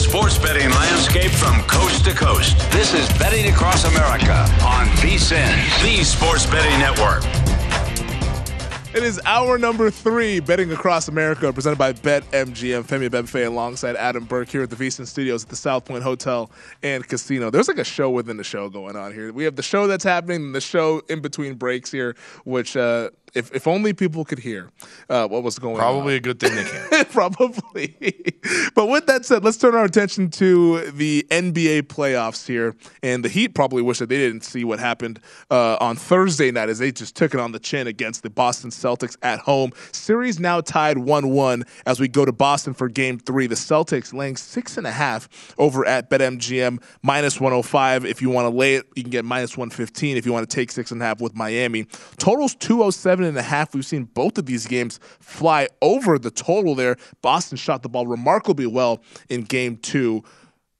Sports betting landscape from coast to coast. This is Betting Across America on VSIN, the Sports Betting Network. It is hour number three, Betting Across America, presented by BetMGM. Femi Abebefe alongside Adam Burke here at the VSIN Studios at the South Point Hotel and Casino. There's like a show within the show going on here. We have the show that's happening, the show in between breaks here, which uh, if, if only people could hear uh, what was going Probably on. Probably a good thing they can. Probably. but with that said, let's turn our attention to the NBA playoffs here. And the Heat probably wish that they didn't see what happened uh, on Thursday night as they just took it on the chin against the Boston Celtics at home. Series now tied 1 1 as we go to Boston for game three. The Celtics laying six and a half over at BetMGM, minus 105. If you want to lay it, you can get minus 115 if you want to take six and a half with Miami. Totals 207 and a half. We've seen both of these games fly over the total there. Boston shot the ball remarkably well in game two.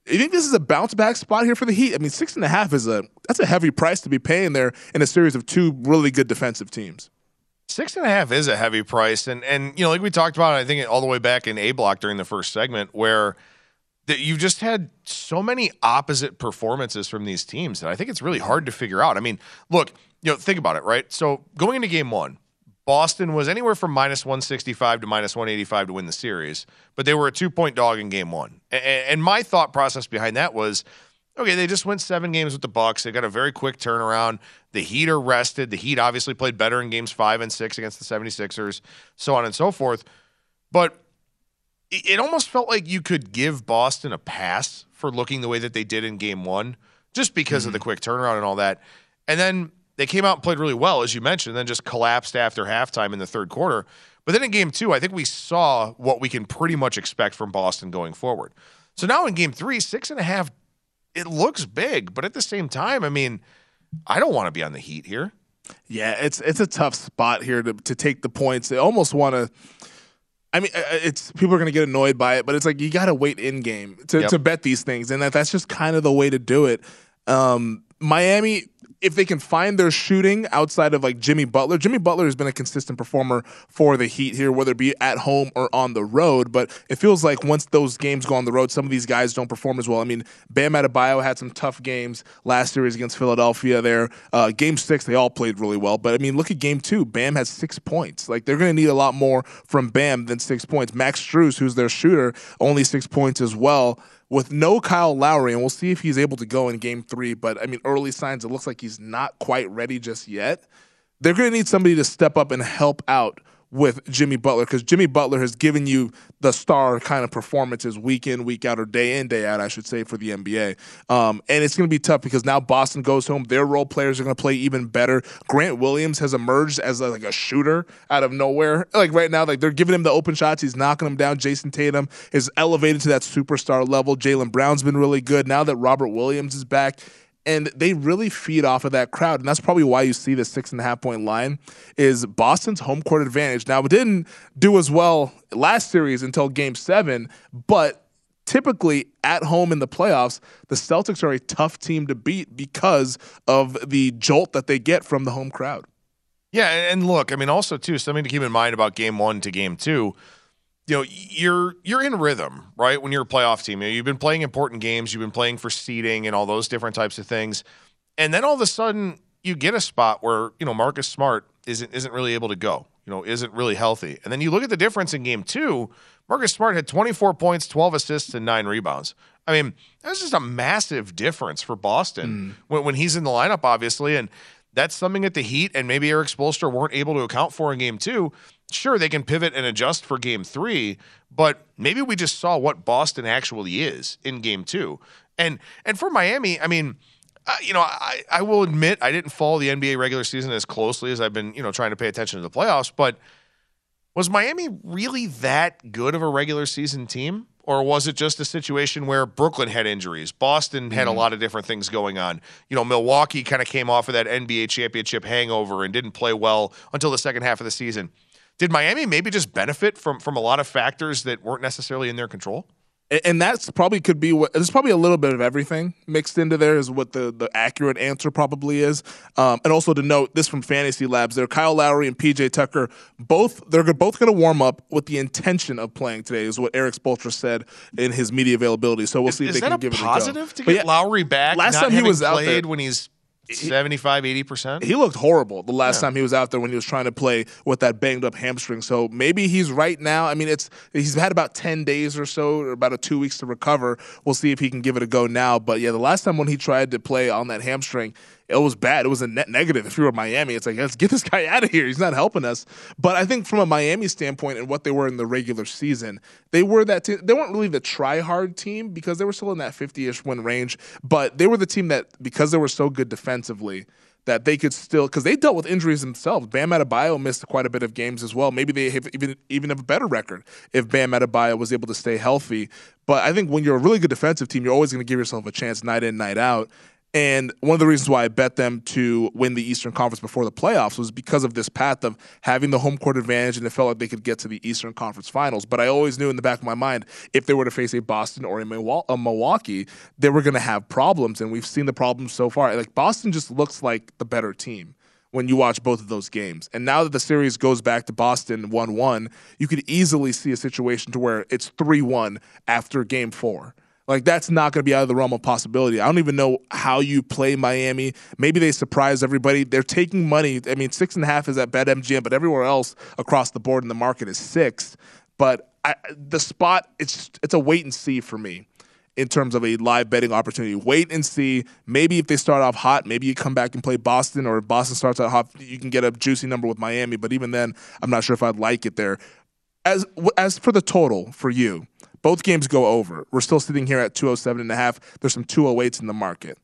You think this is a bounce back spot here for the Heat? I mean, six and a half is a that's a heavy price to be paying there in a series of two really good defensive teams. Six and a half is a heavy price, and and you know, like we talked about, I think all the way back in A block during the first segment, where that you've just had so many opposite performances from these teams that I think it's really hard to figure out. I mean, look, you know, think about it, right? So going into game one, Boston was anywhere from minus 165 to minus 185 to win the series, but they were a two point dog in game one. And my thought process behind that was okay, they just went seven games with the Bucks. They got a very quick turnaround. The Heat are rested. The Heat obviously played better in games five and six against the 76ers, so on and so forth. But it almost felt like you could give Boston a pass for looking the way that they did in game one, just because mm-hmm. of the quick turnaround and all that. And then they came out and played really well, as you mentioned, and then just collapsed after halftime in the third quarter. But then in game two, I think we saw what we can pretty much expect from Boston going forward. So now in game three, six and a half, it looks big, but at the same time, I mean, I don't want to be on the Heat here. Yeah, it's it's a tough spot here to to take the points. They almost want to. I mean, uh, it's people are going to get annoyed by it, but it's like you got to wait in game to, yep. to bet these things, and that that's just kind of the way to do it. Um, Miami, if they can find their shooting outside of like Jimmy Butler, Jimmy Butler has been a consistent performer for the Heat here, whether it be at home or on the road. But it feels like once those games go on the road, some of these guys don't perform as well. I mean, Bam Adebayo had some tough games last series against Philadelphia. There, uh, game six, they all played really well. But I mean, look at game two. Bam has six points. Like they're going to need a lot more from Bam than six points. Max Strus, who's their shooter, only six points as well with no Kyle Lowry, and we'll see if he's able to go in game three. But I mean, early signs, it looks like he's not quite ready just yet. They're going to need somebody to step up and help out with Jimmy Butler because Jimmy Butler has given you the star kind of performances week in, week out, or day in, day out, I should say, for the NBA. Um, and it's going to be tough because now Boston goes home. Their role players are going to play even better. Grant Williams has emerged as a, like a shooter out of nowhere. Like right now, like they're giving him the open shots. He's knocking them down. Jayson Tatum is elevated to that superstar level. Jaylen Brown's been really good. Now that Robert Williams is back, and they really feed off of that crowd and that's probably why you see the six and a half point line is boston's home court advantage. Now it didn't do as well last series until game seven but typically at home in the playoffs the celtics are a tough team to beat because of the jolt that they get from the home crowd. Yeah and look i mean also too something to keep in mind about game one to game two you know you're you're in rhythm right? When you're a playoff team you know, you've been playing important games you've been playing for seeding and all those different types of things. And then all of a sudden you get a spot where you know Marcus Smart isn't isn't really able to go you know isn't really healthy. And then you look at the difference in game 2 Marcus Smart had 24 points 12 assists and 9 rebounds. I mean that's just a massive difference for Boston mm. when, when he's in the lineup obviously and that's something that the Heat and maybe Erik Spoelstra weren't able to account for in game 2 sure they can pivot and adjust for game three, but maybe we just saw what Boston actually is in game two. And and for Miami, I mean, uh, you know, I, I will admit I didn't follow the NBA regular season as closely as I've been, you know, trying to pay attention to the playoffs, but was Miami really that good of a regular season team? Or was it just a situation where Brooklyn had injuries? Boston had mm-hmm. a lot of different things going on. You know, Milwaukee kind of came off of that NBA championship hangover and didn't play well until the second half of the season. Did Miami maybe just benefit from from a lot of factors that weren't necessarily in their control? and that's probably could be what there's probably a little bit of everything mixed into there is what the, the accurate answer probably is. Um, and also to note this from fantasy labs there kyle lowry and pj tucker both they're both going to warm up with the intention of playing today is what erik Spoelstra said in his media availability. So we'll is, see if they can give it a positive to get yeah, lowry back last time he was out there when he's 75 80% he looked horrible the last yeah. time he was out there when he was trying to play with that banged up hamstring. So maybe he's right now. I mean it's he's had about 10 days or so or about a two weeks to recover. We'll see if he can give it a go now. But yeah the last time when he tried to play on that hamstring it was bad. It was a net negative. If you were Miami, it's like let's get this guy out of here. He's not helping us. But I think from a Miami standpoint and what they were in the regular season, they were that team. They weren't really the try hard team because they were still in that 50ish win range. But they were the team that because they were so good defensively that they could still because they dealt with injuries themselves. Bam Adebayo missed quite a bit of games as well. Maybe they have even even have a better record if Bam Adebayo was able to stay healthy. But I think when you're a really good defensive team, you're always going to give yourself a chance night in night out. And one of the reasons why I bet them to win the Eastern Conference before the playoffs was because of this path of having the home court advantage, and it felt like they could get to the Eastern Conference Finals. But I always knew in the back of my mind, if they were to face a Boston or a Milwaukee, they were going to have problems, and we've seen the problems so far. Like Boston just looks like the better team when you watch both of those games. And now that the series goes back to Boston 1 1, you could easily see a situation to where it's 3 1 after game four. Like that's not going to be out of the realm of possibility. I don't even know how you play Miami. Maybe they surprise everybody. They're taking money. I mean, six and a half is at BetMGM, but everywhere else across the board in the market is six. But I, the spot, it's it's a wait and see for me in terms of a live betting opportunity. Wait and see. Maybe if they start off hot, maybe you come back and play Boston, or if Boston starts out hot, you can get a juicy number with Miami. But even then, I'm not sure if I'd like it there. As as for the total for you, both games go over. We're still sitting here at 207 and a half. There's some 208s in the market.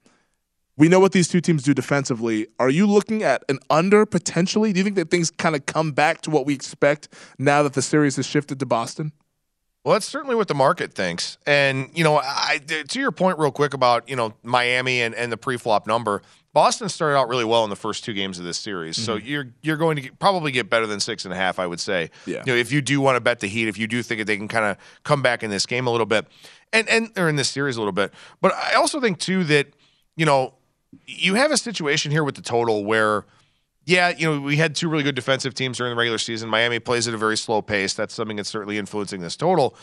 We know what these two teams do defensively. Are you looking at an under potentially? Do you think that things kind of come back to what we expect now that the series has shifted to Boston? Well, that's certainly what the market thinks. And, you know, I, to your point, real quick about, you know, Miami and, and the pre flop number, Boston started out really well in the first two games of this series. Mm-hmm. So you're you're going to get, probably get better than six and a half, I would say. Yeah. You know, if you do want to bet the Heat, if you do think that they can kind of come back in this game a little bit, and, and or in this series a little bit. But I also think, too, that, you know, you have a situation here with the total where – yeah, you know, we had two really good defensive teams during the regular season. Miami plays at a very slow pace. That's something that's certainly influencing this total.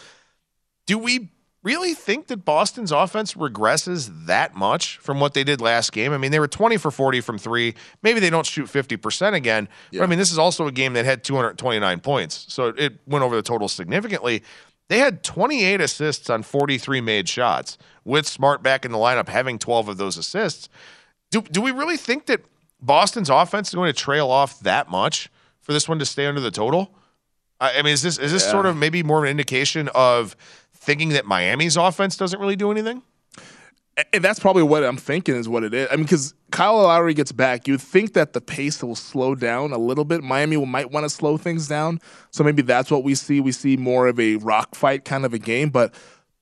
Do we really think that Boston's offense regresses that much from what they did last game? I mean, they were 20 for 40 from three. Maybe they don't shoot 50% again. Yeah. But I mean, this is also a game that had 229 points. So it went over the total significantly. They had 28 assists on 43 made shots, with Smart back in the lineup having 12 of those assists. Do, do we really think that Boston's offense is going to trail off that much for this one to stay under the total? I, mean, is this is this yeah. sort of maybe more of an indication of thinking that Miami's offense doesn't really do anything? And that's probably what I'm thinking is what it is. I mean, because Kyle Lowry gets back, you'd think that the pace will slow down a little bit. Miami might want to slow things down. So maybe that's what we see. We see more of a rock fight kind of a game. But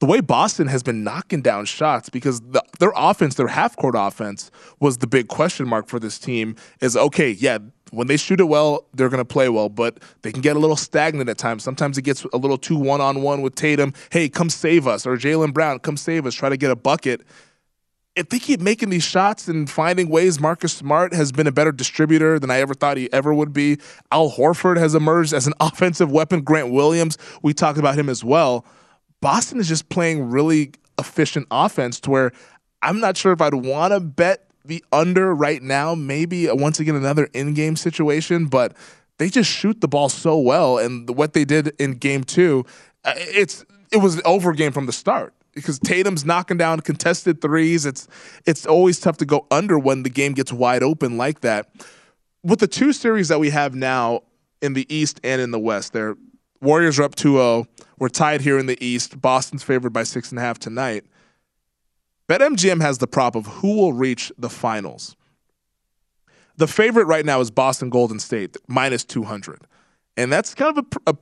the way Boston has been knocking down shots because the, their offense, their half court offense, was the big question mark for this team. Is okay, yeah, when they shoot it well, they're going to play well, but they can get a little stagnant at times. Sometimes it gets a little too one on one with Tatum. Hey, come save us. Or Jaylen Brown, come save us. Try to get a bucket. If they keep making these shots and finding ways, Marcus Smart has been a better distributor than I ever thought he ever would be. Al Horford has emerged as an offensive weapon. Grant Williams, we talked about him as well. Boston is just playing really efficient offense to where I'm not sure if I'd want to bet the under right now, maybe once again another in-game situation, but they just shoot the ball so well, and what they did in game two, uh, it's it was an over game from the start because Tatum's knocking down contested threes. It's it's always tough to go under when the game gets wide open like that. With the two series that we have now in the East and in the West, there Warriors are up 2-0. We're tied here in the East. Boston's favored by six and a half tonight. BetMGM has the prop of who will reach the finals. The favorite right now is Boston Golden State, minus 200. And that's kind of a, a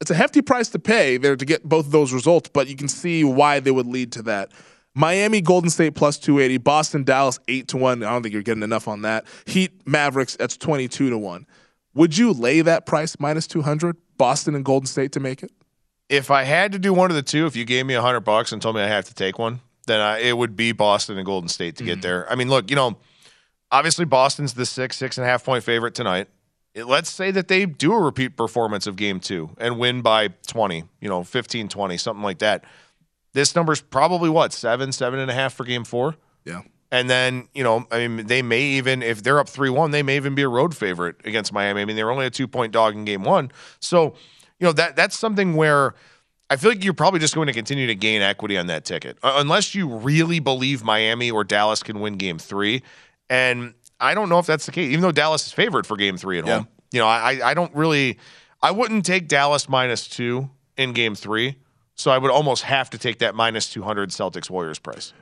it's a hefty price to pay there to get both of those results, but you can see why they would lead to that. Miami, Golden State plus 280. Boston, Dallas, 8 to 1. I don't think you're getting enough on that. Heat, Mavericks, that's 22 to 1. Would you lay that price minus 200, Boston and Golden State to make it? If I had to do one of the two, if you gave me 100 bucks and told me I have to take one, then I, it would be Boston and Golden State to mm-hmm. get there. I mean, look, you know, obviously Boston's the six, six and a half point favorite tonight. Let's say that they do a repeat performance of game two and win by 20, you know, 15, 20, something like that. This number's probably what, seven, seven and a half for game four? Yeah. And then, you know, I mean, they may even, if they're up 3 1, they may even be a road favorite against Miami. I mean, they were only a two point dog in game one. So, you know, that that's something where I feel like you're probably just going to continue to gain equity on that ticket, uh, unless you really believe Miami or Dallas can win Game Three. And I don't know if that's the case, even though Dallas is favored for Game Three at yeah. home. You know, I I don't really, I wouldn't take Dallas minus two in Game Three. So I would almost have to take that minus 200 Celtics Warriors price.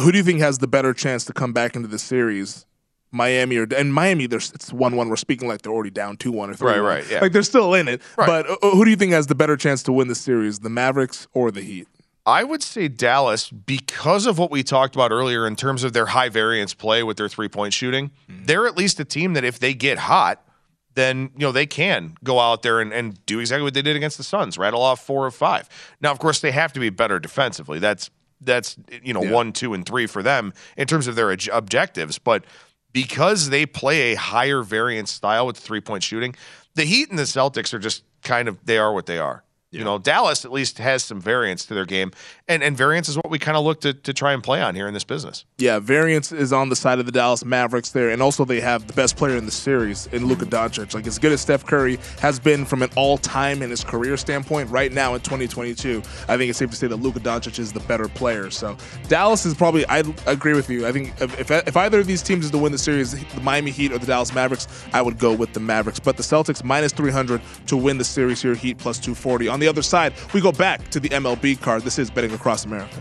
Who do you think has the better chance to come back into the series Miami or and Miami, there's it's one one. We're speaking like they're already down two one or three. Right, right. Yeah. Like they're still in it. Right. But uh, who do you think has the better chance to win the series, the Mavericks or the Heat? I would say Dallas because of what we talked about earlier in terms of their high variance play with their three point shooting. Mm-hmm. They're at least a team that if they get hot, then you know they can go out there and, and do exactly what they did against the Suns, rattle off four or five. Now, of course, they have to be better defensively. That's that's you know yeah. one, two, and three for them in terms of their objectives. But because they play a higher variance style with three point shooting, the Heat and the Celtics are just kind of they are what they are. Yeah. You know, Dallas at least has some variance to their game, and and variance is what we kind of look to to try and play on here in this business. Yeah, variance is on the side of the Dallas Mavericks there, and also they have the best player in the series in Luka Doncic. Like as good as Steph Curry has been from an all time in his career standpoint, right now in 2022, I think it's safe to say that Luka Doncic is the better player. So Dallas is probably I agree with you. I think if if either of these teams is to win the series, the Miami Heat or the Dallas Mavericks, I would go with the Mavericks. But the Celtics minus 300 to win the series here, Heat plus 240. On the other side, we go back to the MLB card. This is Betting Across America.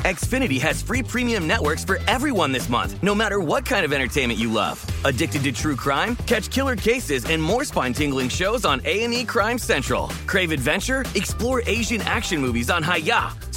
Xfinity has free premium networks for everyone this month, no matter what kind of entertainment you love. Addicted to true crime? Catch killer cases and more spine-tingling shows on A&E Crime Central. Crave adventure? Explore Asian action movies on Hi-YAH.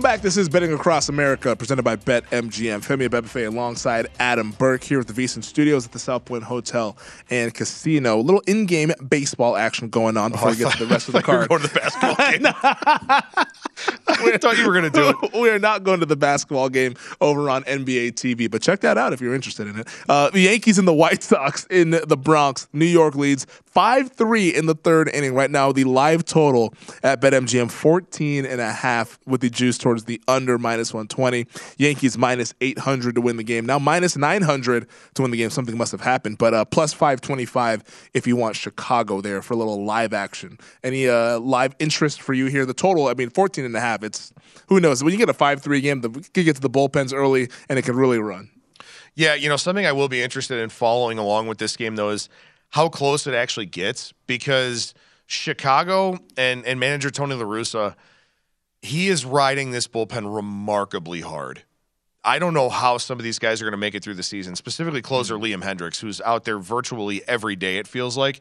Welcome back. This is Betting Across America, presented by BetMGM. Femi Abebefe alongside Adam Burke here at the VSiN Studios at the South Point Hotel and Casino. A little in-game baseball action going on before Oh, we get I to the rest of the thought card. going to the basketball game. I thought you were going to do it. we are not going to the basketball game over on NBA TV, but check that out if you're interested in it. Uh, the Yankees and the White Sox in the Bronx. New York leads 5 3 in the third inning. Right now, the live total at BetMGM 14 and a half with the juice towards the under minus 120. Yankees minus 800 to win the game. Now minus 900 to win the game. Something must have happened, but uh, plus 525 if you want Chicago there for a little live action. Any uh, live interest for you here? The total, I mean, 14 and a half. It's who knows when you get a 5-3 game, the, you could get to the bullpens early and it could really run. Yeah, you know, something I will be interested in following along with this game, though, is how close it actually gets because Chicago and, and manager Tony La Russa, he is riding this bullpen remarkably hard. I don't know how some of these guys are going to make it through the season, specifically closer mm-hmm. Liam Hendriks, who's out there virtually every day, it feels like.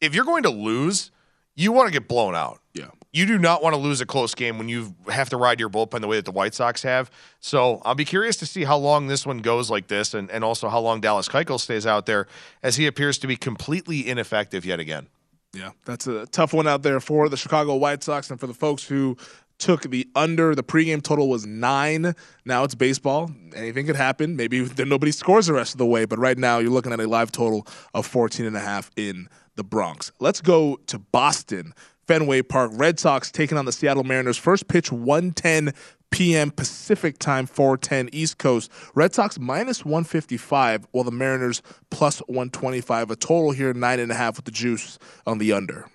If you're going to lose, you want to get blown out. Yeah. You do not want to lose a close game when you have to ride your bullpen the way that the White Sox have. So I'll be curious to see how long this one goes like this and, and also how long Dallas Keuchel stays out there as he appears to be completely ineffective yet again. Yeah, that's a tough one out there for the Chicago White Sox and for the folks who took the under. The pregame total was nine. Now it's baseball. Anything could happen. Maybe then nobody scores the rest of the way. But right now you're looking at a live total of 14 and a half in the Bronx. Let's go to Boston. Fenway Park. Red Sox taking on the Seattle Mariners. First pitch 110 p.m. Pacific time, 410 East Coast. Red Sox minus 155, while the Mariners plus 125. A total here, nine and a half with the juice on the under.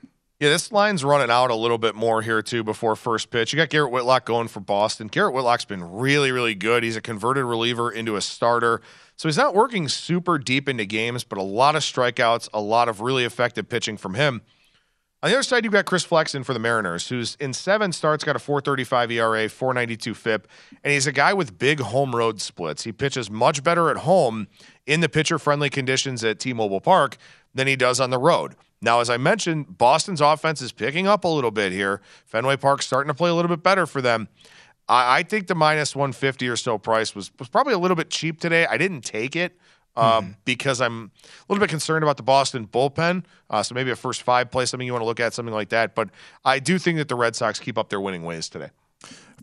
Yeah, this line's running out a little bit more here too before first pitch. You got Garrett Whitlock going for Boston. Garrett Whitlock's been really, really good. He's a converted reliever into a starter. So he's not working super deep into games, but a lot of strikeouts, a lot of really effective pitching from him. On the other side, you've got Chris Flexen for the Mariners, who's in seven starts, got a 435 ERA, 492 FIP, and he's a guy with big home road splits. He pitches much better at home in the pitcher friendly conditions at T Mobile Park than he does on the road. Now, as I mentioned, Boston's offense is picking up a little bit here. Fenway Park's starting to play a little bit better for them. I, I think the minus 150 or so price was, was probably a little bit cheap today. I didn't take it. Uh, because I'm a little bit concerned about the Boston bullpen. Uh, so maybe a first five play, something you want to look at, something like that. But I do think that the Red Sox keep up their winning ways today.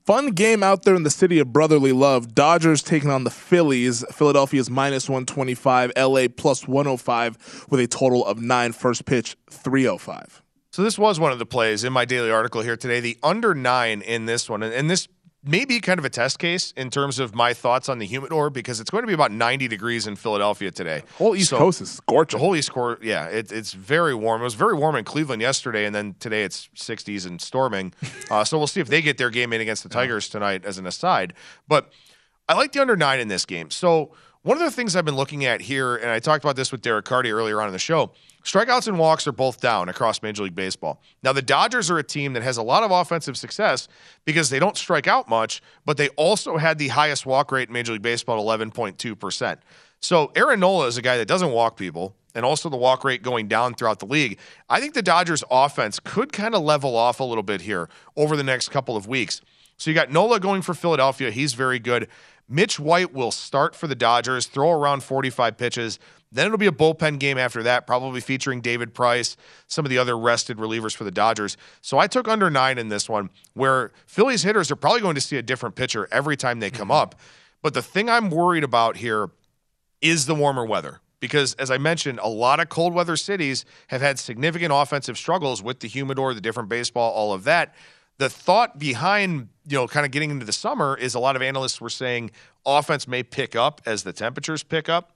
Fun game out there in the city of brotherly love. Dodgers taking on the Phillies. Philadelphia's minus 125, LA plus 105 with a total of nine. First pitch, 305. So this was one of the plays in my daily article here today. The under nine in this one, and, and this maybe kind of a test case in terms of my thoughts on the humidor because it's going to be about 90 degrees in Philadelphia today. Whole East So- Coast is scorching. The whole East Coast, yeah, it, it's very warm. It was very warm in Cleveland yesterday, and then today it's 60s and storming. Uh, so we'll see if they get their game in against the Tigers tonight as an aside. But I like the under nine in this game. So one of the things I've been looking at here, and I talked about this with Derek Carty earlier on in the show, strikeouts and walks are both down across Major League Baseball. Now, the Dodgers are a team that has a lot of offensive success because they don't strike out much, but they also had the highest walk rate in Major League Baseball at 11.2%. So Aaron Nola is a guy that doesn't walk people, and also the walk rate going down throughout the league. I think the Dodgers offense could kind of level off a little bit here over the next couple of weeks. So you got Nola going for Philadelphia. He's very good. Mitch White will start for the Dodgers, throw around 45 pitches. Then it'll be a bullpen game after that, probably featuring David Price, some of the other rested relievers for the Dodgers. So I took under nine in this one, where Phillies hitters are probably going to see a different pitcher every time they come mm-hmm. up. But the thing I'm worried about here is the warmer weather. Because as I mentioned, a lot of cold weather cities have had significant offensive struggles with the humidor, the different baseball, all of that. The thought behind, you know, kind of getting into the summer is a lot of analysts were saying offense may pick up as the temperatures pick up.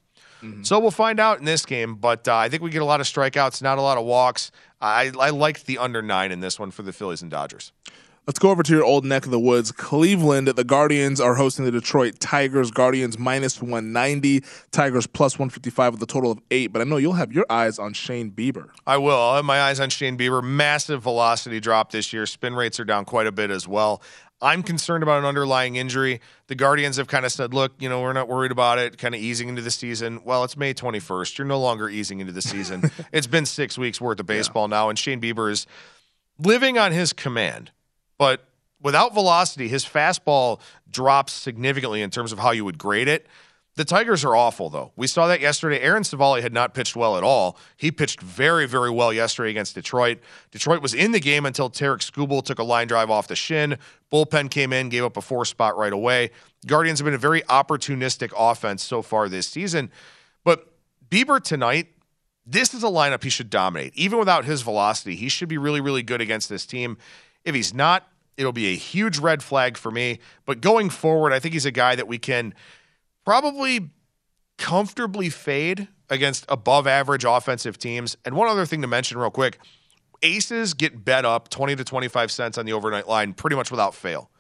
So we'll find out in this game, but uh, I think we get a lot of strikeouts, not a lot of walks. I, I liked the under nine in this one for the Phillies and Dodgers. Let's go over to your old neck of the woods. Cleveland, the Guardians are hosting the Detroit Tigers. Guardians minus 190, Tigers plus 155 with a total of eight. But I know you'll have your eyes on Shane Bieber. I will. I'll have my eyes on Shane Bieber. Massive velocity drop this year. Spin rates are down quite a bit as well. I'm concerned about an underlying injury. The Guardians have kind of said, look, you know, we're not worried about it, kind of easing into the season. Well, it's May 21st. You're no longer easing into the season. it's been six weeks worth of baseball now, and Shane Bieber is living on his command. But without velocity, his fastball drops significantly in terms of how you would grade it. The Tigers are awful, though. We saw that yesterday. Aaron Civale had not pitched well at all. He pitched very, very well yesterday against Detroit. Detroit was in the game until Tarik Skubal took a line drive off the shin. Bullpen came in, gave up a four spot right away. Guardians have been a very opportunistic offense so far this season. But Bieber tonight, this is a lineup he should dominate. Even without his velocity, he should be really, really good against this team. If he's not, it'll be a huge red flag for me. But going forward, I think he's a guy that we can probably comfortably fade against above average offensive teams. And one other thing to mention, real quick aces get bet up 20 to 25 cents on the overnight line pretty much without fail.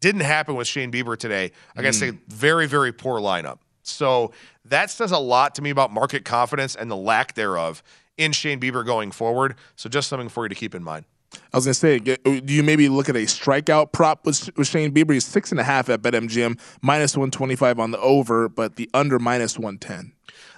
Didn't happen with Shane Bieber today against mm. a very, very poor lineup. So that says a lot to me about market confidence and the lack thereof in Shane Bieber going forward. So just something for you to keep in mind. I was going to say, uh, do you maybe look at a strikeout prop with, with Shane Bieber? He's six and a half at BetMGM, minus 125 on the over, but the under minus 110.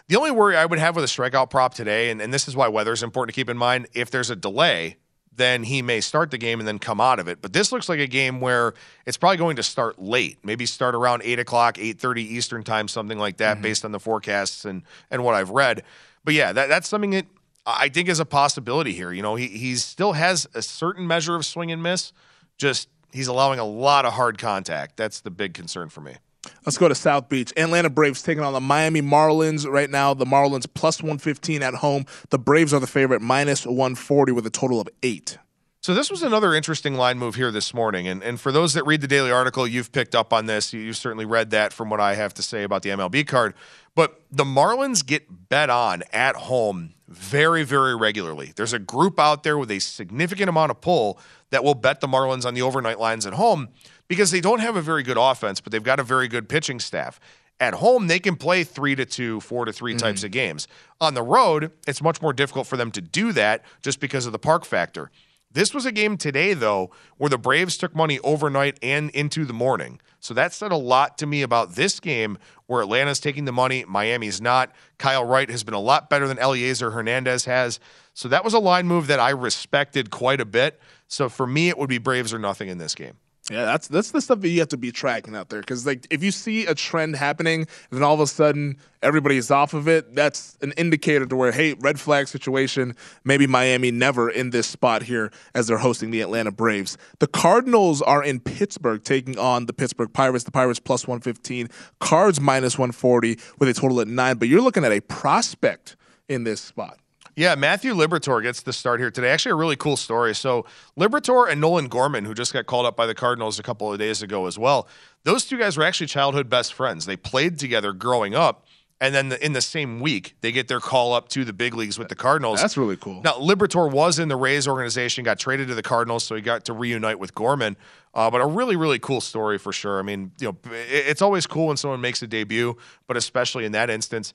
The only worry I would have with a strikeout prop today, and, and this is why weather is important to keep in mind, if there's a delay, then he may start the game and then come out of it. But this looks like a game where it's probably going to start late, maybe start around eight o'clock, eight thirty Eastern time, something like that, mm-hmm. based on the forecasts and and what I've read. But yeah, that, that's something that I think is a possibility here. You know, he he still has a certain measure of swing and miss, just he's allowing a lot of hard contact. That's the big concern for me. Let's go to South Beach. Atlanta Braves taking on the Miami Marlins right now. The Marlins plus 115 at home. The Braves are the favorite, minus 140 with a total of eight. So this was another interesting line move here this morning, and and for those that read the daily article, you've picked up on this. You, you've certainly read that from what I have to say about the MLB card. But the Marlins get bet on at home very, very regularly. There's a group out there with a significant amount of pull that will bet the Marlins on the overnight lines at home because they don't have a very good offense, but they've got a very good pitching staff. At home, they can play three to two, four to 3 types mm-hmm. of games. On the road, it's much more difficult for them to do that just because of the park factor. This was a game today, though, where the Braves took money overnight and into the morning. So that said a lot to me about this game where Atlanta's taking the money, Miami's not. Kyle Wright has been a lot better than Elieser Hernandez has. So that was a line move that I respected quite a bit. So for me, it would be Braves or nothing in this game. Yeah, that's that's the stuff that you have to be tracking out there because like if you see a trend happening, then all of a sudden everybody's off of it. That's an indicator to where hey, red flag situation. Maybe Miami never in this spot here as they're hosting the Atlanta Braves. The Cardinals are in Pittsburgh taking on the Pittsburgh Pirates. The Pirates plus one fifteen, Cards minus one forty with a total at nine. But you're looking at a prospect in this spot. Yeah, Matthew Liberatore gets the start here today. Actually, a really cool story. So, Liberatore and Nolan Gorman, who just got called up by the Cardinals a couple of days ago as well, those two guys were actually childhood best friends. They played together growing up. And then the, in the same week, they get their call up to the big leagues with the Cardinals. That's really cool. Now, Liberatore was in the Rays organization, got traded to the Cardinals, so he got to reunite with Gorman. Uh, but a really, really cool story for sure. I mean, you know, it's always cool when someone makes a debut, but especially in that instance.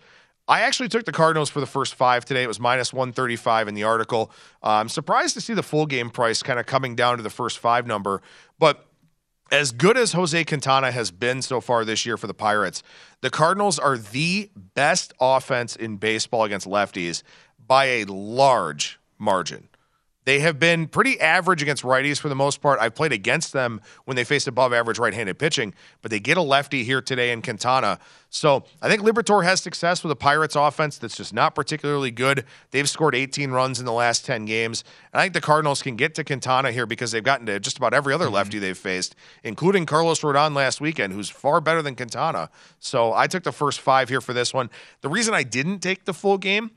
I actually took the Cardinals for the first five today. It was minus 135 in the article. Uh, I'm surprised to see the full game price kind of coming down to the first five number. But as good as Jose Quintana has been so far this year for the Pirates, the Cardinals are the best offense in baseball against lefties by a large margin. They have been pretty average against righties for the most part. I've played against them when they faced above average right handed pitching, but they get a lefty here today in Quintana. So I think Liberatore has success with a Pirates offense that's just not particularly good. They've scored 18 runs in the last 10 games. And I think the Cardinals can get to Quintana here because they've gotten to just about every other mm-hmm. lefty they've faced, including Carlos Rodon last weekend, who's far better than Quintana. So I took the first five here for this one. The reason I didn't take the full game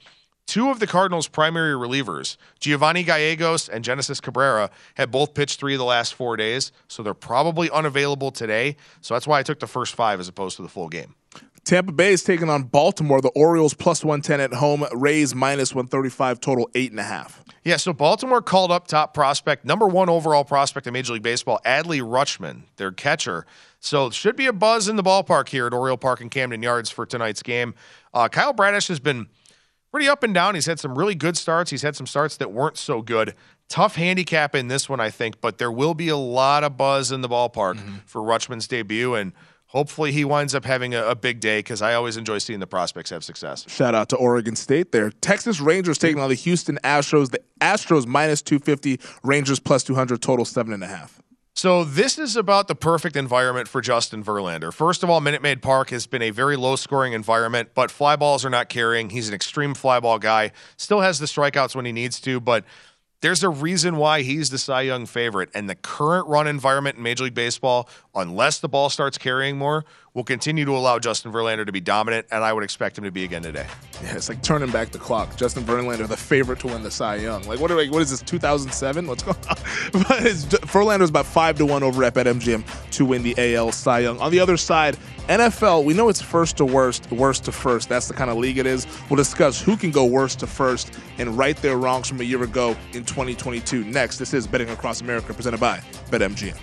Two of the Cardinals' primary relievers, Giovanni Gallegos and Genesis Cabrera, have both pitched three of the last four days, so they're probably unavailable today. So that's why I took the first five as opposed to the full game. Tampa Bay is taking on Baltimore. The Orioles plus 110 at home, Rays minus 135, total eight and a half. Yeah, so Baltimore called up top prospect, number one overall prospect in Major League Baseball, Adley Rutschman, their catcher. So should be a buzz in the ballpark here at Oriole Park and Camden Yards for tonight's game. Uh, Kyle Bradish has been pretty up and down. He's had some really good starts. He's had some starts that weren't so good. Tough handicap in this one, I think, but there will be a lot of buzz in the ballpark mm-hmm. for Rutschman's debut, and hopefully he winds up having a, a big day because I always enjoy seeing the prospects have success. Shout out to Oregon State there. Texas Rangers taking on the Houston Astros. The Astros minus 250, Rangers plus 200, total seven and a half. So this is about the perfect environment for Justin Verlander. First of all, Minute Maid Park has been a very low-scoring environment, but fly balls are not carrying. He's an extreme fly ball guy. Still has the strikeouts when he needs to, but there's a reason why he's the Cy Young favorite. And the current run environment in Major League Baseball, unless the ball starts carrying more, will continue to allow Justin Verlander to be dominant, and I would expect him to be again today. Yeah, it's like turning back the clock. Justin Verlander, the favorite to win the Cy Young. Like, what, are, what is this, 2007? What's going on? but Verlander is about 5 to 1 over at MGM to win the AL Cy Young. On the other side, NFL, we know it's first to worst, worst to first. That's the kind of league it is. We'll discuss who can go worst to first and right their wrongs from a year ago in 2022. Next, this is Betting Across America presented by BetMGM.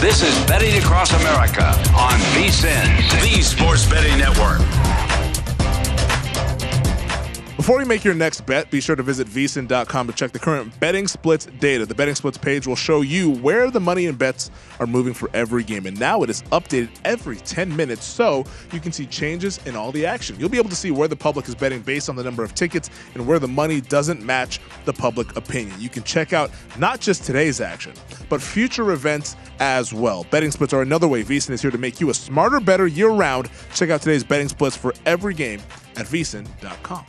This is Betting Across America on VSIN, the Sports Betting Network. Before you make your next bet, be sure to visit vsin.com to check the current betting splits data. The betting splits page will show you where the money and bets are moving for every game. And now it is updated every 10 minutes so you can see changes in all the action. You'll be able to see where the public is betting based on the number of tickets and where the money doesn't match the public opinion. You can check out not just today's action, but future events as well. Betting splits are another way VSIN is here to make you a smarter, better year round. Check out today's betting splits for every game at vsin.com.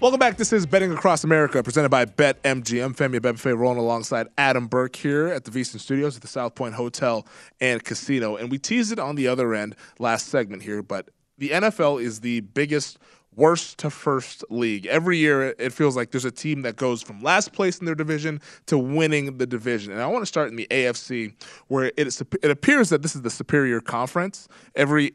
Welcome back. This is Betting Across America, presented by BetMGM. Femi Abebefe rolling alongside Adam Burke here at the VSIN Studios at the South Point Hotel and Casino. And we teased it on the other end last segment here, but the NFL is the biggest worst to first league. Every year, it feels like there's a team that goes from last place in their division to winning the division. And I want to start in the AFC, where it, it appears that this is the superior conference. Every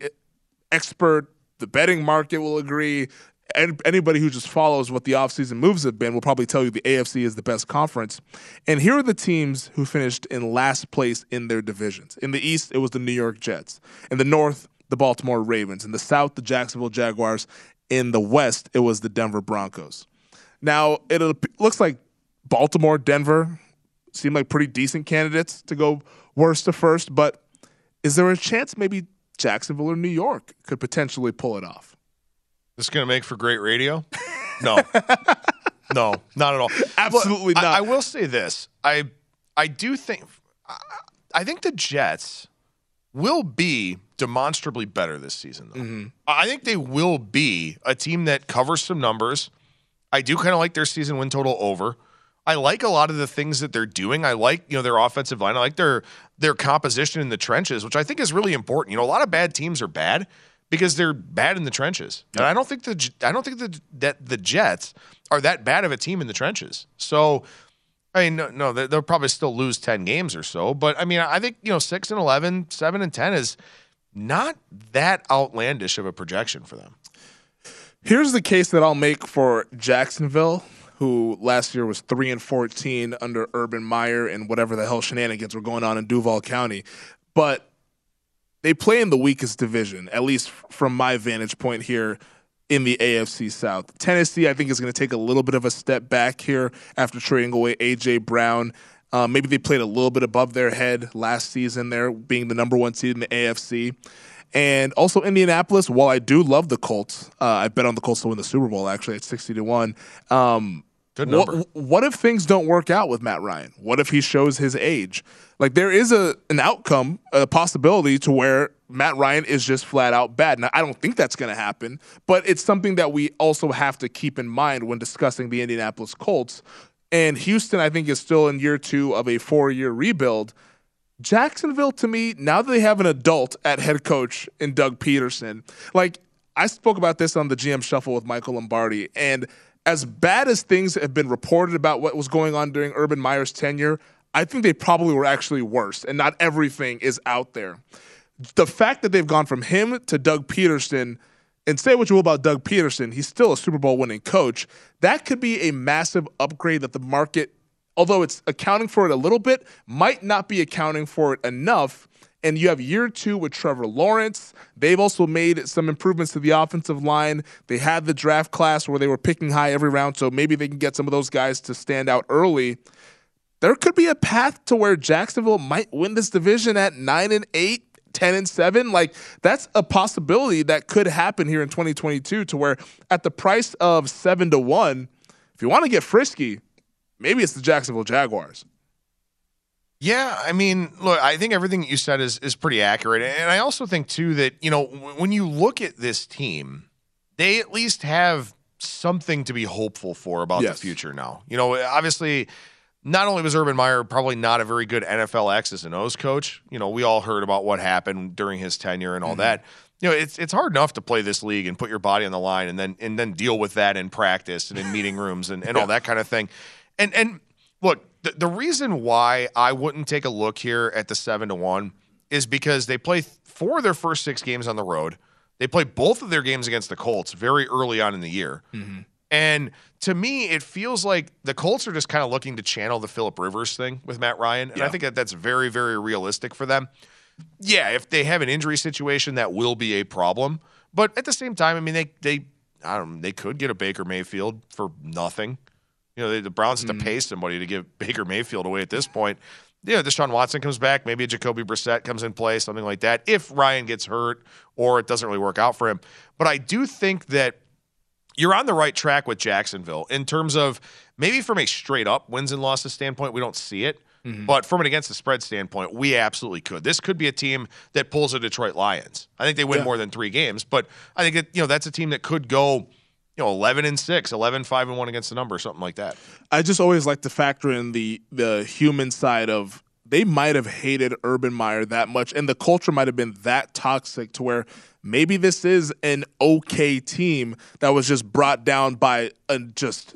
expert the betting market will agree anybody who just follows what the offseason moves have been will probably tell you the AFC is the best conference. And here are the teams who finished in last place in their divisions. In the East, it was the New York Jets. In the North, the Baltimore Ravens. In the South, the Jacksonville Jaguars. In the West, it was the Denver Broncos. Now, it looks like Baltimore, Denver seem like pretty decent candidates to go worst to first, but is there a chance maybe Jacksonville or New York could potentially pull it off? This is going to make for great radio? No. no, not at all. Absolutely Look, I- not. I, will say this. I I do think I, I think the Jets will be demonstrably better this season though. Mm-hmm. I think they will be a team that covers some numbers. I do kind of like their season win total over. I like a lot of the things that they're doing. I like, you know, their offensive line. I like their their composition in the trenches, which I think is really important. You know, a lot of bad teams are bad because they're bad in the trenches. And I don't think the I don't think the, that the Jets are that bad of a team in the trenches. So I mean, no, no, they- they'll probably still lose 10 games or so. But I mean, I think, you know, 6 and 11, 7 and 10 is not that outlandish of a projection for them. Here's the case that I'll make for Jacksonville, who last year was three and fourteen under Urban Meyer and whatever the hell shenanigans were going on in Duval County, but they play in the weakest division, at least from my vantage point here in the AFC South. Tennessee, I think, is going to take a little bit of a step back here after trading away AJ Brown. Uh, maybe they played a little bit above their head last season, there being the number one seed in the AFC. And also Indianapolis, while I do love the Colts, uh, I bet on the Colts to win the Super Bowl actually at 60 to 1. Um, Good what- What, if things don't work out with Matt Ryan? What if he shows his age? Like there is a an outcome, a possibility to where Matt Ryan is just flat out bad. Now I don't think that's going to happen, but it's something that we also have to keep in mind when discussing the Indianapolis Colts. And Houston, I think, is still in year two of a four year rebuild. Jacksonville, to me, now that they have an adult at head coach in Doug Pederson, like I spoke about this on the GM Shuffle with Michael Lombardi, and as bad as things have been reported about what was going on during Urban Meyer's tenure, I think they probably were actually worse, and not everything is out there. The fact that they've gone from him to Doug Pederson, and say what you will about Doug Pederson, he's still a Super Bowl winning coach. That could be a massive upgrade that the market although it's accounting for it a little bit, might not be accounting for it enough. And you have year two with Trevor Lawrence. They've also made some improvements to the offensive line. They had the draft class where they were picking high every round, so maybe they can get some of those guys to stand out early. There could be a path to where Jacksonville might win this division at nine and eight. 10 and 7 like that's a possibility that could happen here in 2022 to where at the price of 7 to 1 if you want to get frisky maybe it's the Jacksonville Jaguars. Yeah, I mean, look, I think everything that you said is is pretty accurate, and I also think too that you know when you look at this team, they at least have something to be hopeful for about Yes. the future now. You know, obviously, not only was Urban Meyer probably not a very good NFL X's and O's coach. You know, we all heard about what happened during his tenure and all mm-hmm. that. You know, it's it's hard enough to play this league and put your body on the line, and then and then deal with that in practice and in meeting rooms and, and all that kind of thing. And and look, the, the reason why I wouldn't take a look here at the seven to one is because they play four of their first six games on the road. They play both of their games against the Colts very early on in the year. Mm-hmm. And to me, it feels like the Colts are just kind of looking to channel the Philip Rivers thing with Matt Ryan. And I think that that's very, very realistic for them. Yeah, if they have an injury situation, that will be a problem. But at the same time, I mean, they they I don't know, they could get a Baker Mayfield for nothing. You know, they, the Browns have to mm. pay somebody to give Baker Mayfield away at this point. You know, Deshaun Watson comes back, maybe a Jacoby Brissett comes in play, something like that, if Ryan gets hurt or it doesn't really work out for him. But I do think that you're on the right track with Jacksonville in terms of maybe from a straight up wins and losses standpoint, we don't see it. Mm-hmm. But from an against the spread standpoint, we absolutely could. This could be a team that pulls the Detroit Lions. I think they win Yeah. more than three games, but I think that, you know, that's a team that could go, you know, 11 and 6, 11 5 and 1 against the number, something like that. I just always like to factor in the the human side of they might have hated Urban Meyer that much, and the culture might have been that toxic to where maybe this is an okay team that was just brought down by a just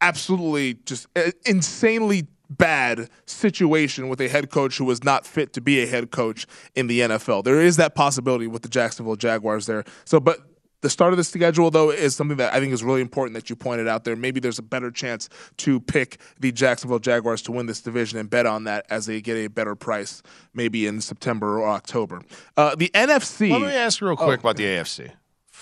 absolutely just uh, insanely bad situation with a head coach who was not fit to be a head coach in the NFL. There is that possibility with the Jacksonville Jaguars there. So, but the start of the schedule, though, is something that I think is really important that you pointed out there. Maybe there's a better chance to pick the Jacksonville Jaguars to win this division and bet on that as they get a better price, maybe in September or October. Uh, the NFC. Let me ask real quick about the AFC.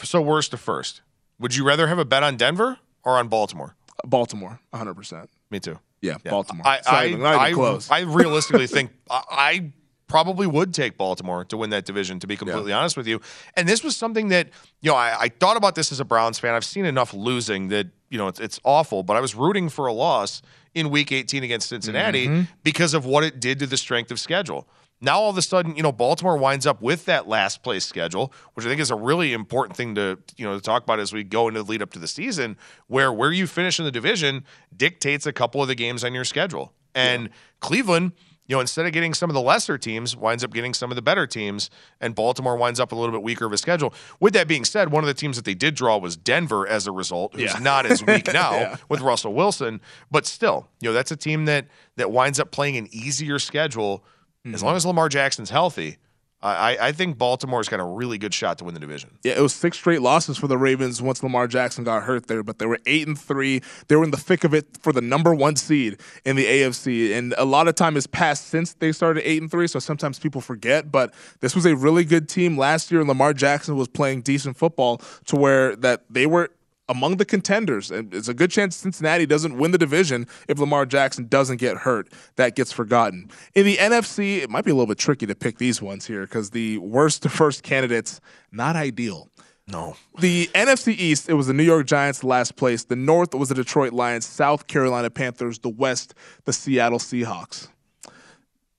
So, worst to first, would you rather have a bet on Denver or on Baltimore? Baltimore, 100%. Me too. Yeah, Baltimore. I, I, not even I, close. I realistically think I, I probably would take Baltimore to win that division, to be completely honest with you. And this was something that, you know, I, I, thought about this as a Browns fan. I've seen enough losing that, you know, it's, it's awful, but I was rooting for a loss in week 18 against Cincinnati mm-hmm. because of what it did to the strength of schedule. Now all of a sudden, you know, Baltimore winds up with that last place schedule, which I think is a really important thing to, you know, to talk about as we go into the lead up to the season, where where you finish in the division dictates a couple of the games on your schedule. And yeah. Cleveland – you know, instead of getting some of the lesser teams, winds up getting some of the better teams, and Baltimore winds up a little bit weaker of a schedule. With that being said, one of the teams that they did draw was Denver as a result, who's yeah. not as weak now yeah. with Russell Wilson, but still, you know, that's a team that that winds up playing an easier schedule mm-hmm. as long as Lamar Jackson's healthy. I, I think Baltimore's got a really good shot to win the division. Yeah, it was six straight losses for the Ravens once Lamar Jackson got hurt there, but they were eight and three. They were in the thick of it for the number one seed in the AFC, and a lot of time has passed since they started eight and three. So sometimes people forget, but this was a really good team last year, and Lamar Jackson was playing decent football to where that they were among the contenders. And it's a good chance Cincinnati doesn't win the division if Lamar Jackson doesn't get hurt. That gets forgotten. In the NFC, it might be a little bit tricky to pick these ones here because the worst to first candidates, not ideal. No. The NFC East, it was the New York Giants last place. The North was the Detroit Lions, South Carolina Panthers, the West, the Seattle Seahawks.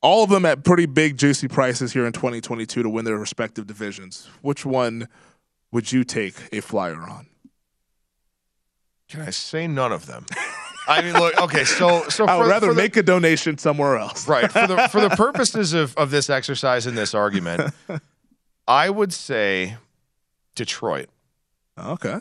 All of them at pretty big, juicy prices here in 2022 to win their respective divisions. Which one would you take a flyer on? Can I say none of them? I mean, look. Okay, so so I would rather the, make a donation somewhere else. right for the for the purposes of of this exercise in this argument, I would say Detroit. Okay.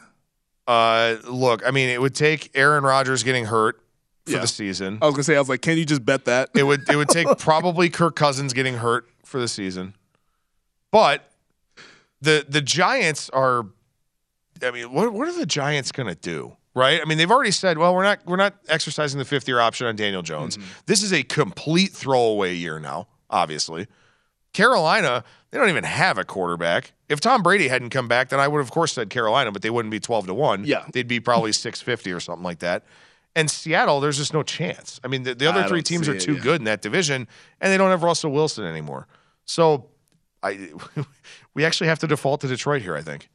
Uh, look, I mean, it would take Aaron Rodgers getting hurt for yeah. the season. I was gonna say, I was like, can you just bet that? It would. It would take probably Kirk Cousins getting hurt for the season, but the the Giants are. I mean, what what are the Giants gonna do? Right? I mean, they've already said, well, we're not we're not exercising the fifth year option on Daniel Jones. Mm-hmm. This is a complete throwaway year now, obviously. Carolina, they don't even have a quarterback. If Tom Brady hadn't come back, then I would have, of course said Carolina, but they wouldn't be twelve to one. Yeah, they'd be probably six fifty or something like that. And Seattle, there's just no chance. I mean, the, the other I three teams are too good in that division, and they don't have Russell Wilson anymore. So, I we actually have to default to Detroit here. I think.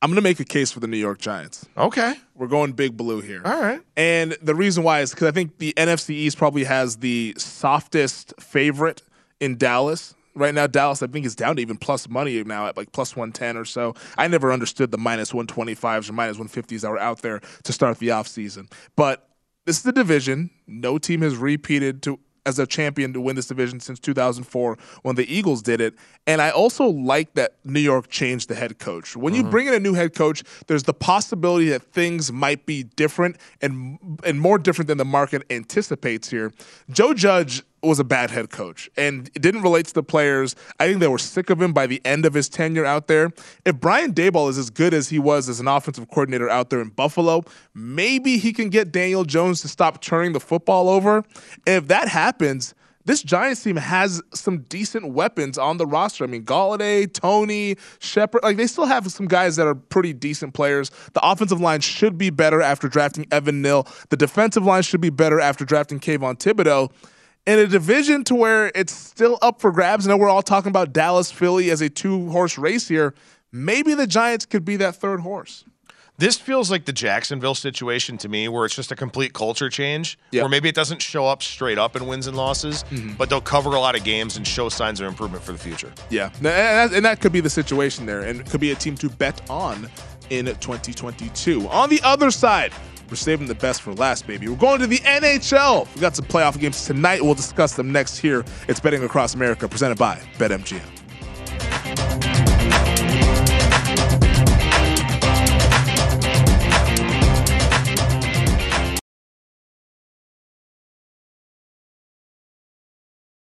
I'm going to make a case for the New York Giants. Okay. We're going big blue here. All right. And the reason why is because I think the NFC East probably has the softest favorite in Dallas. Right now, Dallas, I think, is down to even plus money now at like plus 110 or so. I never understood the minus 125s or minus 150s that were out there to start the offseason. But this is the division. No team has repeated to as a champion to win this division since 2004 when the Eagles did it. And I also like that New York changed the head coach. When mm-hmm. you bring in a new head coach, there's the possibility that things might be different and and more different than the market anticipates here. Joe Judge was a bad head coach and it didn't relate to the players. I think they were sick of him by the end of his tenure out there. If Brian Daboll is as good as he was as an offensive coordinator out there in Buffalo, maybe he can get Daniel Jones to stop turning the football over. And if that happens, this Giants team has some decent weapons on the roster. I mean, Golladay, Toney, Shepard, like they still have some guys that are pretty decent players. The offensive line should be better after drafting Evan Neal. The defensive line should be better after drafting Kayvon Thibodeaux in a division to where it's still up for grabs. I know we're all talking about Dallas, Philly as a two horse race here. Maybe the Giants could be that third horse. This feels like the Jacksonville situation to me, where it's just a complete culture change. Yep. Where maybe it doesn't show up straight up in wins and losses, mm-hmm. but they'll cover a lot of games and show signs of improvement for the future. Yeah, and that could be the situation there, and it could be a team to bet on in 2022. On the other side, we're saving the best for last, baby. We're going to the NHL. We got some playoff games tonight. We'll discuss them next here. It's Betting Across America, presented by BetMGM.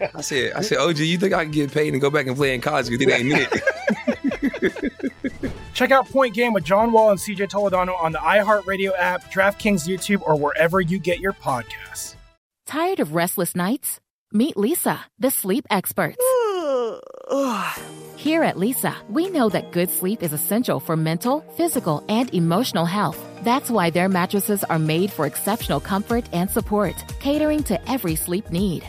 I said, I said, OG, you think I can get paid and go back and play in college because it ain't it? Check out Point Game with John Wall and CJ Toledano on the iHeartRadio app, DraftKings YouTube, or wherever you get your podcasts. Tired of restless nights? Meet Leesa, the sleep experts. Here at Leesa, we know that good sleep is essential for mental, physical, and emotional health. That's why their mattresses are made for exceptional comfort and support, catering to every sleep need.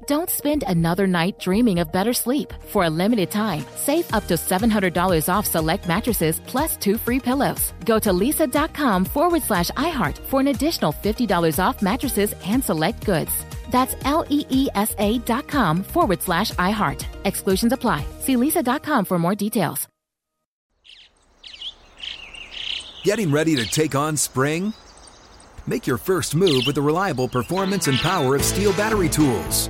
Don't spend another night dreaming of better sleep. For a limited time, save up to $700 off select mattresses plus two free pillows. Go to leesa.com forward slash iHeart for an additional $50 off mattresses and select goods. That's L E E S A dot com forward slash iHeart. Exclusions apply. See leesa.com for more details. Getting ready to take on spring? Make your first move with the reliable performance and power of Stihl battery tools.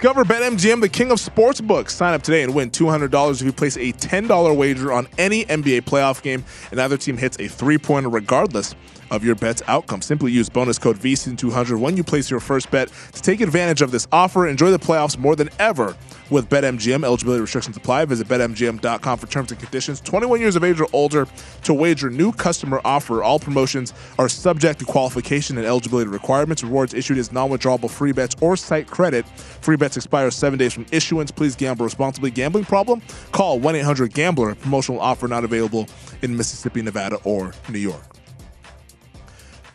Discover BetMGM, the king of sportsbooks. Sign up today and win $200 if you place a $10 wager on any NBA playoff game and either team hits a three pointer regardless of your bet's outcome. Simply use bonus code VSIN200 when you place your first bet to take advantage of this offer. Enjoy the playoffs more than ever with BetMGM. Eligibility restrictions apply. Visit BetMGM.com for terms and conditions. 21 years of age or older to wager new customer offer. All promotions are subject to qualification and eligibility requirements. Rewards issued as non-withdrawable free bets or site credit. Free bets expire seven days from issuance. Please gamble responsibly. Gambling problem? Call 1-800-GAMBLER. Promotional offer not available in Mississippi, Nevada, or New York.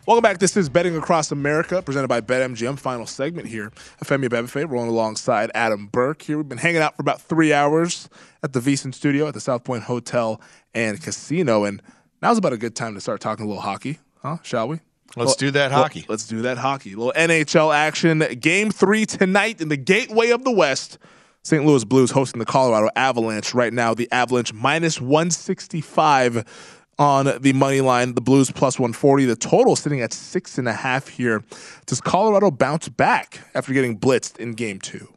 Welcome back. This is Betting Across America, presented by BetMGM. Final segment here. Femi Abebefe rolling alongside Adam Burke here. We've been hanging out for about three hours at the VSiN studio at the South Point Hotel and Casino, and now's about a good time to start talking a little hockey, huh? Shall we? Let's do that hockey. Let's do that hockey. A little NHL action. Game three tonight in the Gateway of the West. St. Louis Blues hosting the Colorado Avalanche right now. The Avalanche minus 165 on the money line. The Blues plus 140. The total sitting at six and a half here. Does Colorado bounce back after getting blitzed in game two?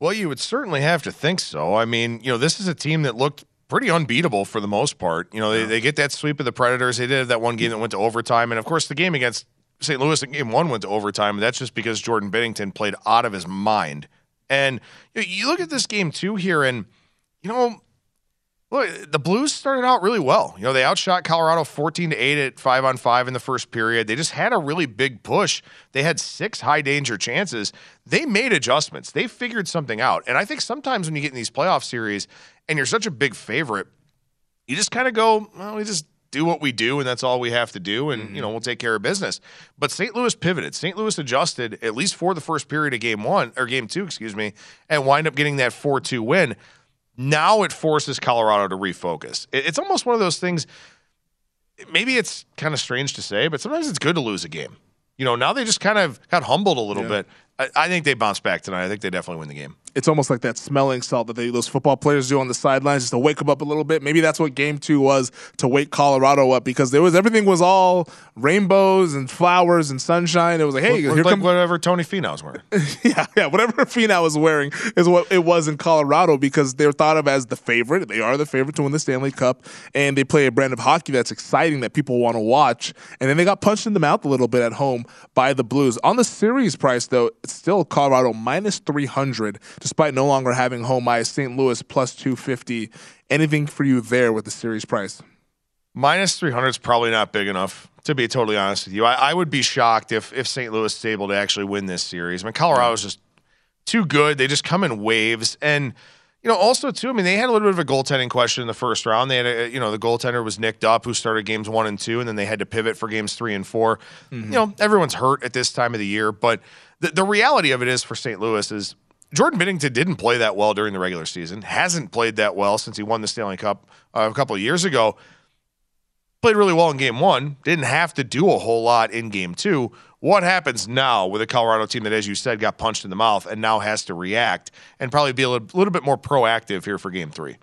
Well, you would certainly have to think so. I mean, you know, this is a team that looked pretty unbeatable for the most part. You know, they, they get that sweep of the Predators. They did have that one game that went to overtime. And of course, the game against St. Louis in game one went to overtime. And that's just because Jordan Binnington played out of his mind. And you, know, you look at this game too here, and, you know, Look, the Blues started out really well. You know, they outshot Colorado 14 to 8 at 5 on 5 in the first period. They just had a really big push. They had six high danger chances. They made adjustments. They figured something out. And I think sometimes when you get in these playoff series and you're such a big favorite, you just kind of go, well, we just do what we do and that's all we have to do and mm-hmm. you know we'll take care of business but st louis pivoted st louis adjusted at least for the first period of game one or game two excuse me and wind up getting that 4-2 win now it forces Colorado to refocus. It's almost one of those things. maybe it's kind of strange to say, but sometimes it's good to lose a game. You know, now they just kind of got humbled a little Yeah. bit. I, I think they bounce back tonight. I think they definitely win the game. It's almost like that smelling salt that they, those football players do on the sidelines just to wake them up a little bit. Maybe that's what game two was to wake Colorado up because there was everything was all rainbows and flowers and sunshine. It was like, hey, here like comes whatever Tony Finau's wearing. yeah, yeah, whatever Finau was wearing is what it was in Colorado because they're thought of as the favorite. They are the favorite to win the Stanley Cup, and they play a brand of hockey that's exciting that people want to watch. And then they got punched in the mouth a little bit at home by the Blues. On the series price, though, it's still Colorado minus 300, despite no longer having home ice. St. Louis plus 250. Anything for you there with the series price? Minus 300 is probably not big enough, to be totally honest with you. I, I would be shocked if, if St. Louis is able to actually win this series. I mean, Colorado's just too good. They just come in waves. And, you know, also, too, I mean, they had a little bit of a goaltending question in the first round. They had, a, you know, the goaltender was nicked up who started games one and two, and then they had to pivot for games three and 4 mm-hmm. You know, everyone's hurt at this time of the year. But the, the reality of it is for St. Louis is Jordan Binnington didn't play that well during the regular season, hasn't played that well since he won the Stanley Cup uh, a couple of years ago played really well in game one, didn't have to do a whole lot in game two. What happens now with a Colorado team that, as you said, got punched in the mouth and now has to react and probably be a little, little bit more proactive here for game three?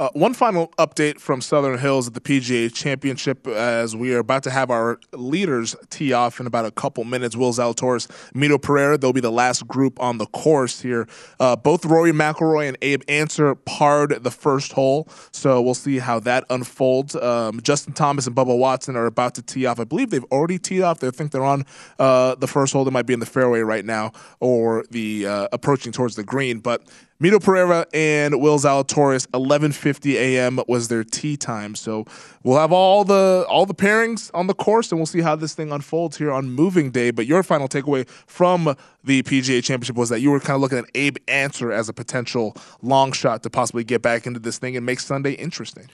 Uh, one final update from Southern Hills at the PGA Championship as we are about to have our leaders tee off in about a couple minutes. Will Zalatoris, Mito Pereira, they'll be the last group on the course here. Uh, both Rory McIlroy and Abe Ancer parred the first hole, so we'll see how that unfolds. Um, Justin Thomas and Bubba Watson are about to tee off. I believe they've already teed off. They think they're on uh, the first hole. They might be in the fairway right now or the uh, approaching towards the green, but Mito Pereira and Will Zalatoris, 11:50 a.m. was their tee time. So we'll have all the all the pairings on the course, and we'll see how this thing unfolds here on Moving Day. But your final takeaway from the PGA Championship was that you were kind of looking at Abe Ancer as a potential long shot to possibly get back into this thing and make Sunday interesting.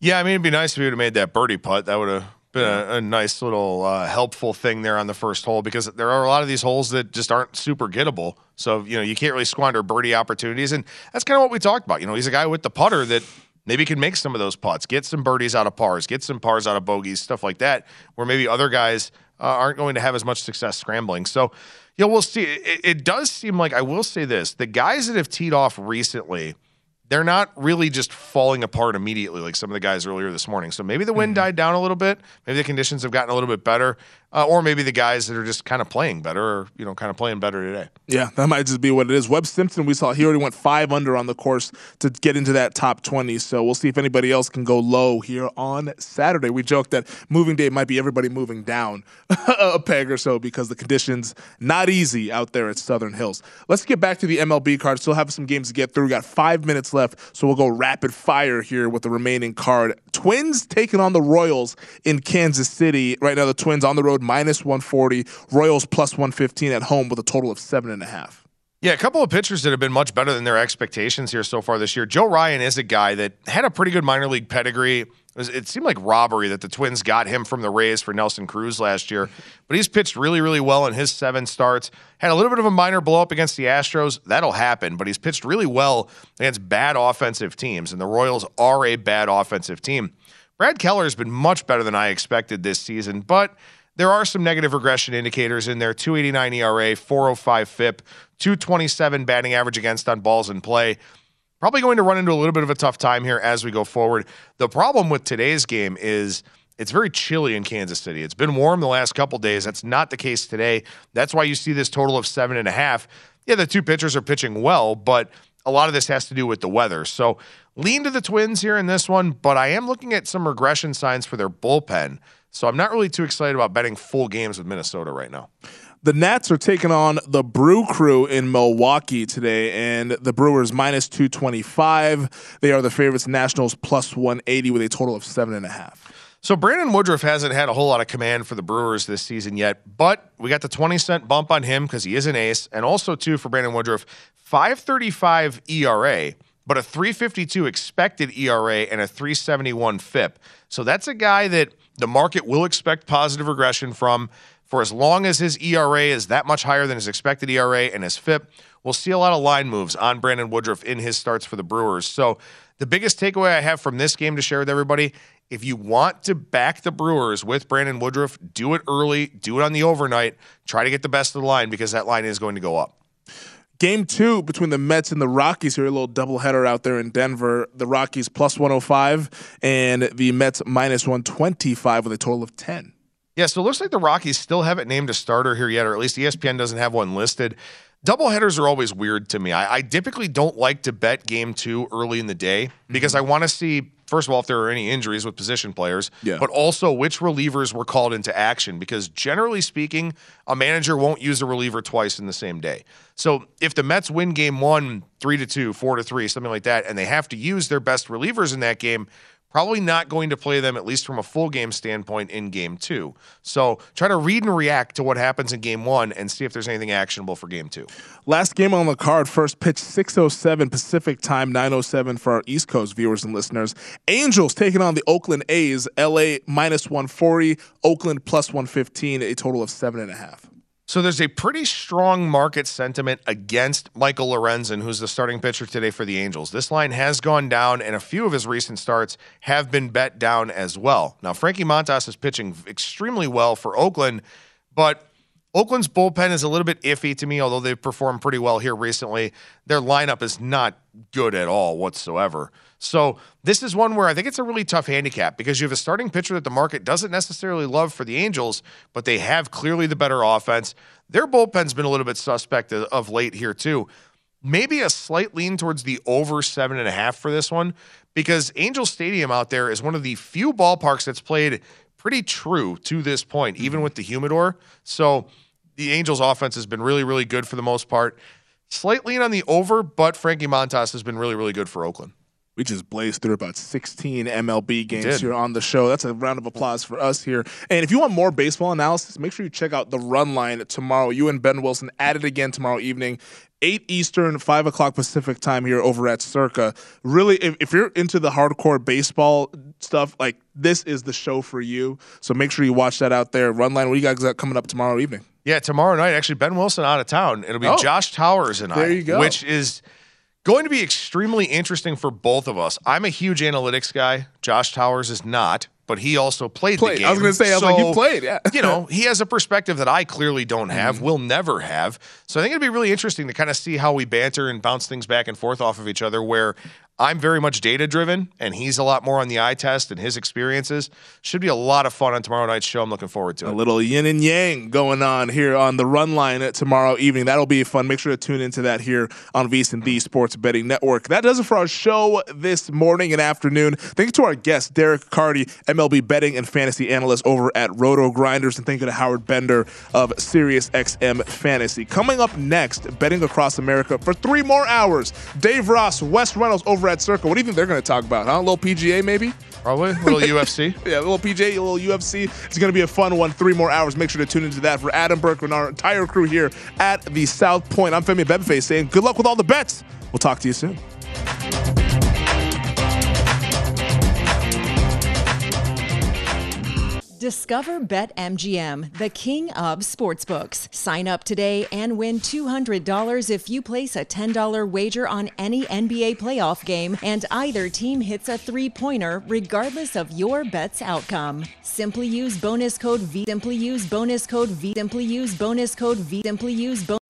Yeah, I mean, it'd be nice if he would have made that birdie putt. That would have been a, a nice little uh, helpful thing there on the first hole because there are a lot of these holes that just aren't super gettable. So, you know, you can't really squander birdie opportunities. And that's kind of what we talked about. You know, he's a guy with the putter that maybe can make some of those putts, get some birdies out of pars, get some pars out of bogeys, stuff like that, where maybe other guys uh, aren't going to have as much success scrambling. So, you know, we'll see. It, it does seem like, I will say this the guys that have teed off recently, they're not really just falling apart immediately like some of the guys earlier this morning. So maybe the wind mm-hmm. died down a little bit. Maybe the conditions have gotten a little bit better, uh, or maybe the guys that are just kind of playing better, or you know, kind of playing better today. Yeah, that might just be what it is. Webb Simpson, we saw he already went five under on the course to get into that top 20. So we'll see if anybody else can go low here on Saturday. We joked that moving day might be everybody moving down a peg or so because the conditions not easy out there at Southern Hills. Let's get back to the MLB card. Still have some games to get through. We got five minutes left, so we'll go rapid fire here with the remaining card. Twins taking on the Royals in Kansas City. Right now, the Twins on the road minus 140, Royals plus 115 at home with a total of seven and a half. Yeah, a couple of pitchers that have been much better than their expectations here so far this year. Joe Ryan is a guy that had a pretty good minor league pedigree. It, seemed like robbery that the Twins got him from the Rays for Nelson Cruz last year, but he's pitched really, really well in his seven starts. Had a little bit of a minor blow up against the Astros. That'll happen, but he's pitched really well against bad offensive teams, and the Royals are a bad offensive team. Brad Keller has been much better than I expected this season, but there are some negative regression indicators in there 289 ERA, 405 FIP, 227 batting average against on balls in play. Probably going to run into a little bit of a tough time here as we go forward. The problem with today's game is it's very chilly in Kansas City. It's been warm the last couple days. That's not the case today. That's why you see this total of seven and a half. Yeah, the two pitchers are pitching well, but a lot of this has to do with the weather. So lean to the Twins here in this one, but I am looking at some regression signs for their bullpen. So I'm not really too excited about betting full games with Minnesota right now. The Nats are taking on the Brew Crew in Milwaukee today, and the Brewers minus 225. They are the favorites, Nationals plus 180 with a total of seven and a half. So Brandon Woodruff hasn't had a whole lot of command for the Brewers this season yet, but we got the 20 cent bump on him because he is an ace, and also too for Brandon Woodruff, 535 ERA, but a 352 expected ERA and a 371 FIP. So that's a guy that the market will expect positive regression from for as long as his ERA is that much higher than his expected ERA and his FIP. We'll see a lot of line moves on Brandon Woodruff in his starts for the Brewers. So the biggest takeaway I have from this game to share with everybody If you want to back the Brewers with Brandon Woodruff, do it early, do it on the overnight, try to get the best of the line because that line is going to go up. Game two between the Mets and the Rockies here, a little doubleheader out there in Denver. The Rockies plus 105 and the Mets minus 125 with a total of 10. Yeah, so it looks like the Rockies still haven't named a starter here yet, or at least ESPN doesn't have one listed. Doubleheaders are always weird to me. I, I typically don't like to bet game two early in the day because mm-hmm. I want to see, first of all, if there are any injuries with position players, yeah. but also which relievers were called into action because generally speaking, a manager won't use a reliever twice in the same day. So if the Mets win game one, three to two, four to three, something like that, and they have to use their best relievers in that game, probably not going to play them, at least from a full game standpoint, in game two. So try to read and react to what happens in game one and see if there's anything actionable for game two. Last game on the card, first pitch 607 Pacific time, 907 for our East Coast viewers and listeners. Angels taking on the Oakland A's, LA minus 140, Oakland plus 115, a total of seven and a half. So there's a pretty strong market sentiment against Michael Lorenzen, who's the starting pitcher today for the Angels. This line has gone down, and a few of his recent starts have been bet down as well. Now, Frankie Montas is pitching extremely well for Oakland, but Oakland's bullpen is a little bit iffy to me, although they've performed pretty well here recently. Their lineup is not good at all whatsoever. So this is one where I think it's a really tough handicap because you have a starting pitcher that the market doesn't necessarily love for the Angels, but they have clearly the better offense. Their bullpen's been a little bit suspect of late here too. Maybe a slight lean towards the over seven and a half for this one because Angel Stadium out there is one of the few ballparks that's played pretty true to this point, even mm-hmm. with the humidor. So the Angels offense has been really, really good for the most part. Slight lean on the over, but Frankie Montas has been really, really good for Oakland. We just blazed through about 16 MLB games here on the show. That's a round of applause for us here. And if you want more baseball analysis, make sure you check out the run line tomorrow. You and Ben Wilson at it again tomorrow evening. 8 Eastern, 5 o'clock Pacific time here over at Circa. Really, if, if, you're into the hardcore baseball stuff, like this is the show for you. So make sure you watch that out there. Run line, what do you guys got coming up tomorrow evening? Yeah, tomorrow night, actually, Ben Wilson out of town. It'll be oh, Josh Towers and there I. You go. Which is going to be extremely interesting for both of us. I'm a huge analytics guy. Josh Towers is not, but he also played, played. the game. I was going to say, I was so, like, you played, yeah. you know, he has a perspective that I clearly don't have, mm will never have. So I think it'd be really interesting to kind of see how we banter and bounce things back and forth off of each other. Where I'm very much data driven, and he's a lot more on the eye test and his experiences. Should be a lot of fun on tomorrow night's show. I'm looking forward to it. A little yin and yang going on here on the run line tomorrow evening. That'll be fun. Make sure to tune into that here on VSiN the Sports Betting Network. That does it for our show this morning and afternoon. Thank you to our guest, Derek Carty, MLB betting and fantasy analyst over at RotoGrinders, and thank you to Howard Bender of SiriusXM Fantasy. Coming up next, betting across America for three more hours. Dave Ross, Wes Reynolds over at Circa. What do you think they're going to talk about? Huh? A little PGA, maybe? Probably a little UFC. Yeah, a little PGA, a little UFC. It's going to be a fun one. Three more hours. Make sure to tune into that for Adam Burke and our entire crew here at the South Point. I'm Femi Abebefe saying good luck with all the bets. We'll talk to you soon. Discover BetMGM, the king of sportsbooks. Sign up today and win $200 if you place a $10 wager on any NBA playoff game and either team hits a three pointer, regardless of your bet's outcome. Simply use bonus code V. Simply use bonus code V. Simply use bonus code V. Simply use bonus.